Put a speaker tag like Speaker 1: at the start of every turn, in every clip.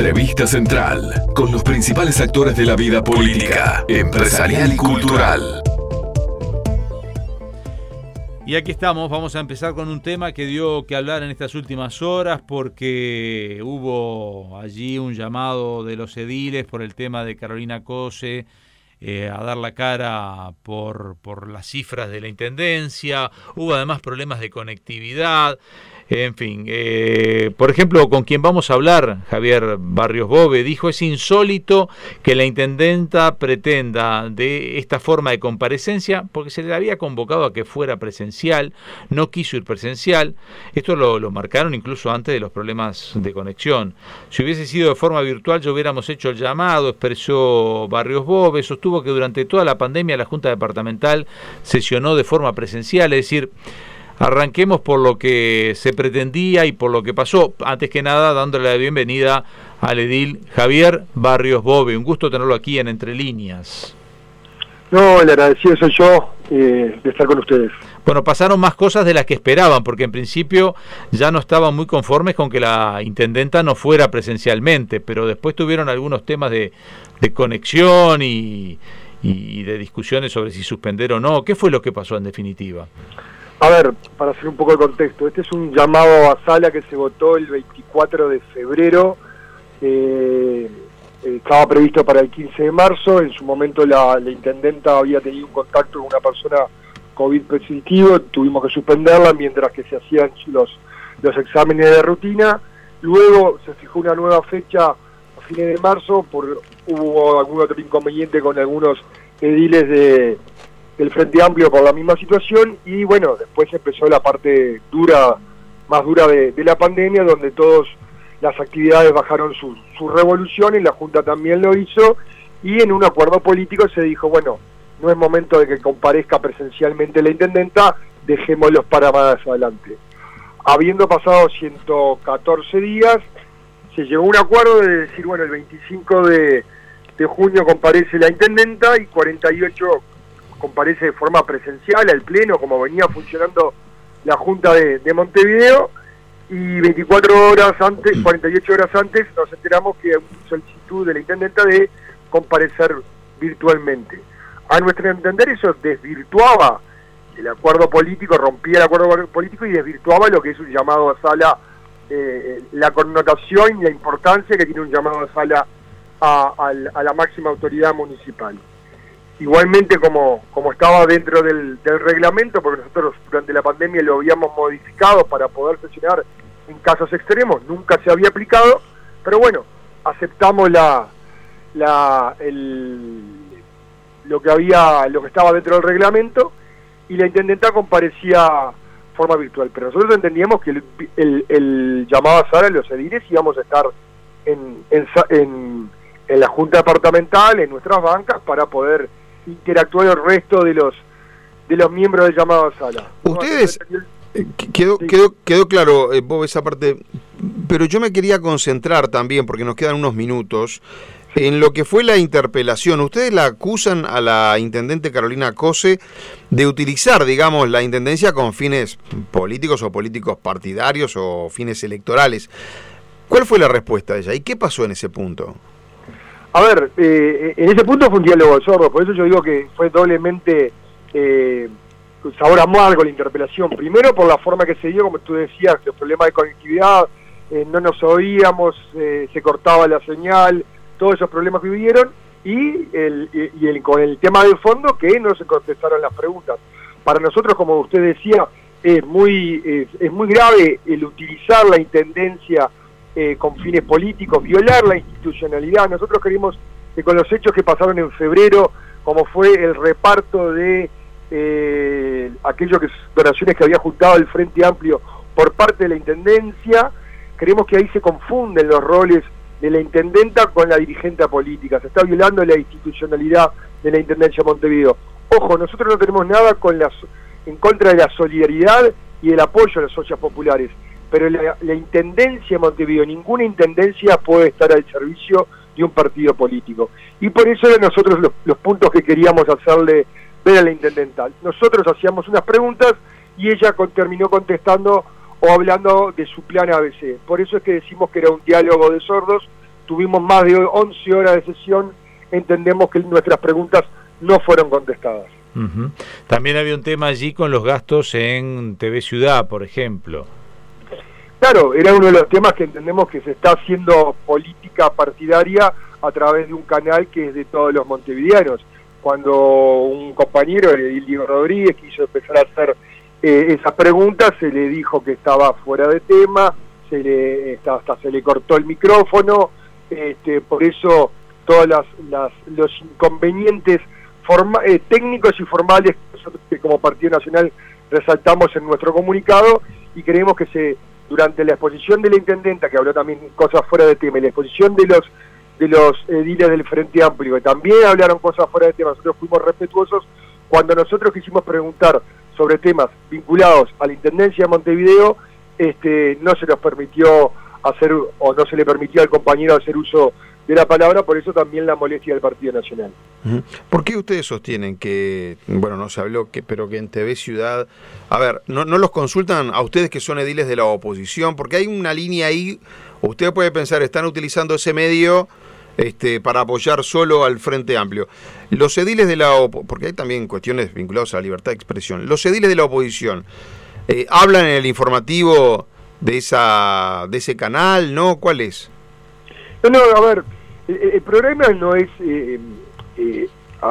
Speaker 1: Entrevista central con los principales actores de la vida política, empresarial y cultural.
Speaker 2: Y aquí estamos, vamos a empezar con un tema que dio que hablar en estas últimas horas porque hubo allí un llamado de los ediles por el tema de Carolina Cose eh, a dar la cara por, por las cifras de la Intendencia, hubo además problemas de conectividad, en fin, eh, por ejemplo, con quien vamos a hablar, Javier Barrios Bobe, dijo es insólito que la intendenta pretenda de esta forma de comparecencia, porque se le había convocado a que fuera presencial, no quiso ir presencial, esto lo, lo marcaron incluso antes de los problemas de conexión. Si hubiese sido de forma virtual, ya hubiéramos hecho el llamado, expresó Barrios Bobe, sostuvo que durante toda la pandemia la Junta Departamental sesionó de forma presencial, es decir, Arranquemos por lo que se pretendía y por lo que pasó. Antes que nada, dándole la bienvenida al edil Javier Barrios Bobe. Un gusto tenerlo aquí en Entre Líneas.
Speaker 3: No, el agradecido soy yo eh, de estar con ustedes.
Speaker 2: Bueno, pasaron más cosas de las que esperaban, porque en principio ya no estaban muy conformes con que la intendenta no fuera presencialmente, pero después tuvieron algunos temas de, conexión y, y de discusiones sobre si suspender o no. ¿Qué fue lo que pasó en definitiva?
Speaker 3: A ver, para hacer un poco de contexto, este es un llamado a sala que se votó el 24 de febrero, eh, eh, estaba previsto para el 15 de marzo, en su momento la, intendenta había tenido un contacto con una persona COVID positivo, tuvimos que suspenderla mientras que se hacían los, los exámenes de rutina, luego se fijó una nueva fecha a fines de marzo, por hubo algún otro inconveniente con algunos ediles de del Frente Amplio por la misma situación y bueno, después empezó la parte dura, más dura de, la pandemia, donde todas las actividades bajaron su, su revolución y la Junta también lo hizo y en un acuerdo político se dijo, bueno, no es momento de que comparezca presencialmente la intendenta, dejémoslos para más adelante. Habiendo pasado 114 días, se llegó a un acuerdo de decir, bueno, el 25 de, de junio comparece la intendenta y 48 comparece de forma presencial al Pleno, como venía funcionando la Junta de, Montevideo, y 24 horas antes, 48 horas antes, nos enteramos que solicitud de la intendenta de comparecer virtualmente. A nuestro entender eso desvirtuaba el acuerdo político, rompía el acuerdo político y desvirtuaba lo que es un llamado a sala, eh, la connotación y la importancia que tiene un llamado a sala a la máxima autoridad municipal. Igualmente como, como estaba dentro del, reglamento, porque nosotros durante la pandemia lo habíamos modificado para poder sesionar en casos extremos, nunca se había aplicado, pero bueno, aceptamos la, la el, lo que había, lo que estaba dentro del reglamento y la intendenta comparecía forma virtual, pero nosotros entendíamos que el, el, llamado a Sara los ediles íbamos a estar en, en, en, en la Junta Departamental, en nuestras bancas, para poder interactuar el resto de los de los miembros del llamado a sala.
Speaker 4: Ustedes, eh, quedó, quedó, quedó claro, eh, Bob, esa parte, pero yo me quería concentrar también, porque nos quedan unos minutos, en lo que fue la interpelación. Ustedes la acusan a la intendente Carolina Cose de utilizar, digamos, la intendencia con fines políticos o políticos partidarios o fines electorales. ¿Cuál fue la respuesta de ella y qué pasó en ese punto?
Speaker 3: A ver, eh, en ese punto fue un diálogo de por eso yo digo que fue doblemente eh, sabor amargo la interpelación. Primero por la forma que se dio, como tú decías, los problemas de conectividad, eh, no nos oíamos, eh, se cortaba la señal, todos esos problemas que hubieron, y, el, y el, con el tema del fondo que no se contestaron las preguntas. Para nosotros, como usted decía, es muy, es, es muy grave el utilizar la intendencia eh, con fines políticos, violar la institucionalidad. Nosotros queremos que con los hechos que pasaron en febrero, como fue el reparto de eh, aquellas donaciones que había juntado el Frente Amplio por parte de la Intendencia, queremos que ahí se confunden los roles de la Intendenta con la dirigente política. Se está violando la institucionalidad de la Intendencia de Montevideo. Ojo, nosotros no tenemos nada con las, en contra de la solidaridad y el apoyo a las socias populares pero la, intendencia de Montevideo, ninguna intendencia puede estar al servicio de un partido político. Y por eso eran nosotros los, puntos que queríamos hacerle ver a la intendenta. Nosotros hacíamos unas preguntas y ella terminó contestando o hablando de su plan ABC. Por eso es que decimos que era un diálogo de sordos, tuvimos más de 11 horas de sesión, entendemos que nuestras preguntas no fueron contestadas.
Speaker 2: También había un tema allí con los gastos en TV Ciudad, por ejemplo.
Speaker 3: Claro, era uno de los temas que entendemos que se está haciendo política partidaria a través de un canal que es de todos los montevideanos. Cuando un compañero, Diego Rodríguez, quiso empezar a hacer eh, esas preguntas, se le dijo que estaba fuera de tema, se le, hasta se le cortó el micrófono, este, por eso todos los inconvenientes eh, técnicos y formales que como Partido Nacional resaltamos en nuestro comunicado y creemos que se durante la exposición de la intendenta, que habló también cosas fuera de tema, y la exposición de los de los ediles del Frente Amplio, que también hablaron cosas fuera de tema, nosotros fuimos respetuosos cuando nosotros quisimos preguntar sobre temas vinculados a la Intendencia de Montevideo, este, no se nos permitió hacer, o no se le permitió al compañero hacer uso de la palabra, por eso también la molestia del Partido Nacional.
Speaker 4: ¿Por qué ustedes sostienen que, bueno, no se habló, que, pero que en TV Ciudad, a ver, no, no los consultan a ustedes que son ediles de la oposición? Porque hay una línea ahí, usted puede pensar, están utilizando ese medio este, para apoyar solo al Frente Amplio. Los ediles de la oposición, porque hay también cuestiones vinculadas a la libertad de expresión, los ediles de la oposición eh, hablan en el informativo de, esa, de ese canal, ¿no? ¿Cuál es?
Speaker 3: No, no, a ver, el, problema no es... Eh, eh,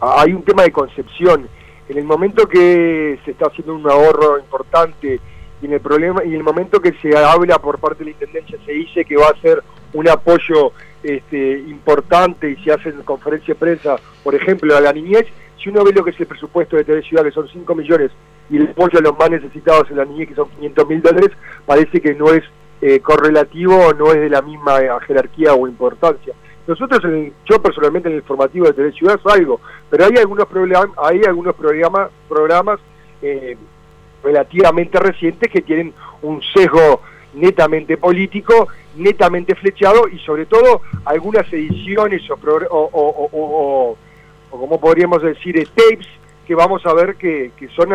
Speaker 3: hay un tema de concepción. En el momento que se está haciendo un ahorro importante y en el problema y en el momento que se habla por parte de la intendencia se dice que va a ser un apoyo este, importante y se hacen conferencias de prensa, por ejemplo, a la niñez, si uno ve lo que es el presupuesto de TV Ciudad, que son 5 millones, y el apoyo a los más necesitados en la niñez, que son 500 mil dólares, parece que no es eh, correlativo no es de la misma jerarquía o importancia. Nosotros, en yo personalmente en el formativo de TV Ciudad salgo, pero hay algunos, hay algunos programas, programas eh, relativamente recientes que tienen un sesgo netamente político, netamente flechado y sobre todo algunas ediciones o, o, como podríamos decir, eh, tapes que vamos a ver que, son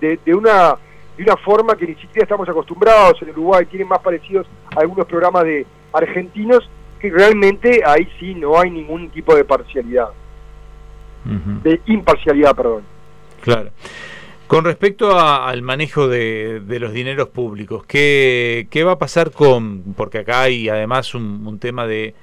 Speaker 3: de, una, de una forma que ni siquiera estamos acostumbrados en Uruguay, tienen más parecidos a algunos programas de argentinos que realmente ahí sí no hay ningún tipo de parcialidad. De imparcialidad, perdón.
Speaker 2: Claro. Con respecto al manejo de, los dineros públicos, ¿qué, ¿qué, va a pasar con, porque acá hay además un, tema de,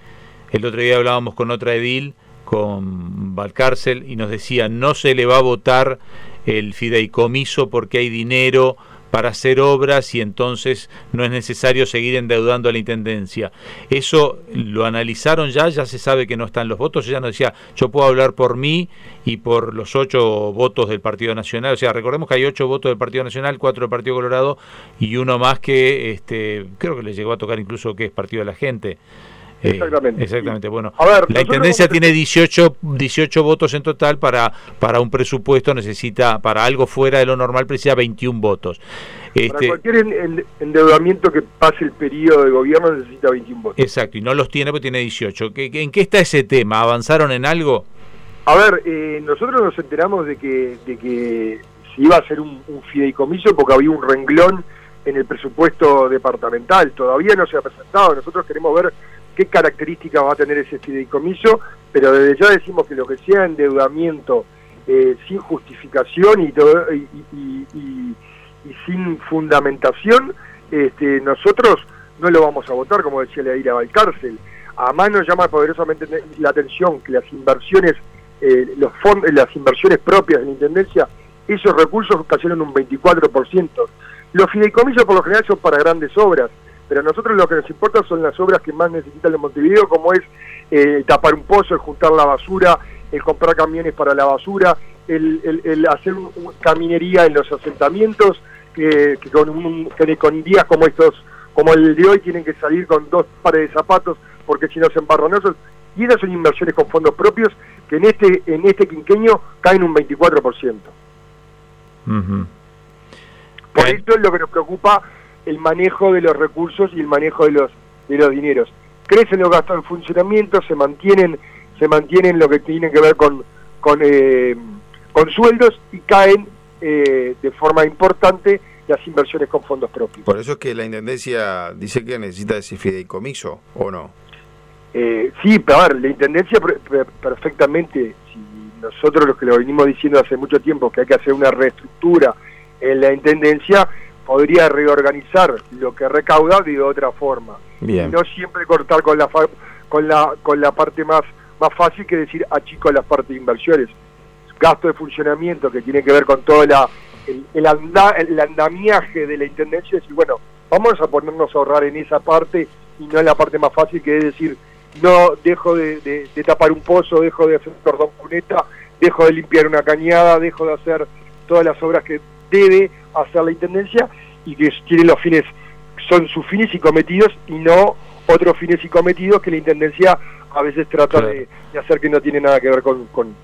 Speaker 2: el otro día hablábamos con otra edil, con Valcárcel, y nos decía, no se le va a votar el fideicomiso porque hay dinero para hacer obras y entonces no es necesario seguir endeudando a la Intendencia. ¿Eso lo analizaron ya? ¿Ya se sabe que no están los votos? Ya nos decía, yo puedo hablar por mí y por los ocho votos del Partido Nacional. O sea, recordemos que hay ocho votos del Partido Nacional, cuatro del Partido Colorado y uno más que este, creo que le llegó a tocar incluso que es Partido de la Gente.
Speaker 3: Exactamente.
Speaker 2: exactamente. Bueno, la Intendencia tiene 18, 18 votos en total para, para un presupuesto, necesita, para algo fuera de lo normal, precisa 21 votos.
Speaker 3: Este, para cualquier endeudamiento que pase el periodo de gobierno necesita 21 votos.
Speaker 2: Exacto, y no los tiene porque tiene 18. ¿En qué está ese tema? ¿Avanzaron en algo?
Speaker 3: A ver, eh, nosotros nos enteramos de que, de que se iba a hacer un, un fideicomiso porque había un renglón en el presupuesto departamental. Todavía no se ha presentado. Nosotros queremos ver qué características va a tener ese fideicomiso, pero desde ya decimos que lo que sea endeudamiento eh, sin justificación y, y, sin fundamentación, este, nosotros no lo vamos a votar, como decía Leira Valcárcel. A mano llama poderosamente la atención que las inversiones, eh, los fondos, las inversiones propias de la Intendencia, esos recursos ocasionan un 24%. Los fideicomisos por lo general son para grandes obras, pero a nosotros lo que nos importa son las obras que más necesitan el Montevideo, como es eh, tapar un pozo, el juntar la basura, el comprar camiones para la basura, el, hacer caminería en los asentamientos, que, con, con días como estos, como el de hoy, tienen que salir con dos pares de zapatos porque si no se embarran esos. Y esas son inversiones con fondos propios que en este en este quinqueño caen un 24%. Por eso es lo que nos preocupa el manejo de los recursos y el manejo de los de los dineros. Crecen los gastos en funcionamiento, se mantienen se mantienen lo que tiene que ver con con, eh, con sueldos y caen eh, de forma importante las inversiones con fondos propios.
Speaker 4: Por eso es que la Intendencia dice que necesita ese fideicomiso, ¿o no?
Speaker 3: Eh, sí, pero a ver, la Intendencia perfectamente, si nosotros los que lo venimos diciendo hace mucho tiempo, que hay que hacer una reestructura en la Intendencia, podría reorganizar lo que recauda de otra forma.
Speaker 4: Bien.
Speaker 3: No siempre cortar con la, con la, con la parte más, más fácil que decir achico las partes de inversiones. Gasto de funcionamiento que tiene que ver con todo la, el, el, andamiaje de la Intendencia, decir, bueno, vamos a ponernos a ahorrar en esa parte y no en la parte más fácil que es decir, no dejo de, tapar un pozo, dejo de hacer un cordón cuneta, dejo de limpiar una cañada, dejo de hacer todas las obras que debe hacer la Intendencia y que tiene los fines, son sus fines y cometidos y no otros fines y cometidos que la Intendencia a veces trata de, hacer que no tiene nada que ver con, con,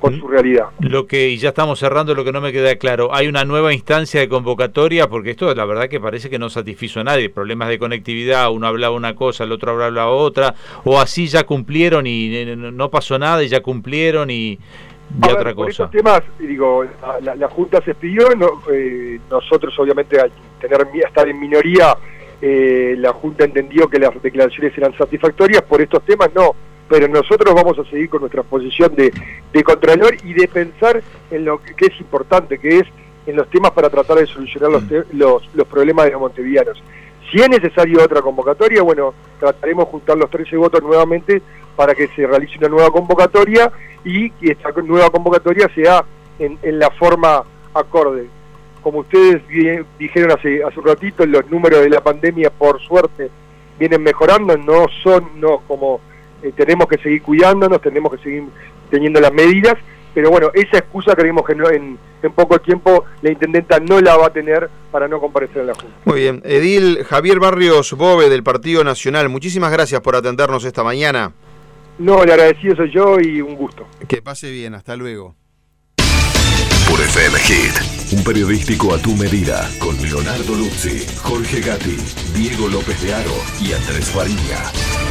Speaker 3: con su realidad.
Speaker 2: Lo que, y ya estamos cerrando, lo que no me queda claro, ¿hay una nueva instancia de convocatoria? Porque esto la verdad que parece que no satisfizo a nadie. Problemas de conectividad, uno hablaba una cosa, el otro hablaba otra, o así ya cumplieron y no pasó nada y ya cumplieron y, otra cosa.
Speaker 3: estos temas, digo, la, Junta se expidió, eh, nosotros obviamente al tener, estar en minoría, eh, la Junta entendió que las declaraciones eran satisfactorias, por estos temas no pero nosotros vamos a seguir con nuestra posición de, de contralor y de pensar en lo que, es importante, que es en los temas para tratar de solucionar los, mm. los, los problemas de los montevianos. Si es necesario otra convocatoria, bueno, trataremos de juntar los 13 votos nuevamente para que se realice una nueva convocatoria y que esta nueva convocatoria sea en, en la forma acorde. Como ustedes dijeron hace, hace un ratito, los números de la pandemia, por suerte, vienen mejorando, no son no como eh, tenemos que seguir cuidándonos, tenemos que seguir teniendo las medidas, pero bueno, esa excusa creemos que en, poco tiempo la intendenta no la va a tener para no comparecer en la Junta.
Speaker 4: Muy bien, Edil Javier Barrios Bove del Partido Nacional, muchísimas gracias por atendernos esta mañana.
Speaker 3: No, le agradecido soy yo y un gusto.
Speaker 4: Que pase bien, hasta luego.
Speaker 1: Por FM Hit, un periodístico a tu medida, con Leonardo Luzzi, Jorge Gatti, Diego López de Aro y Andrés Farina.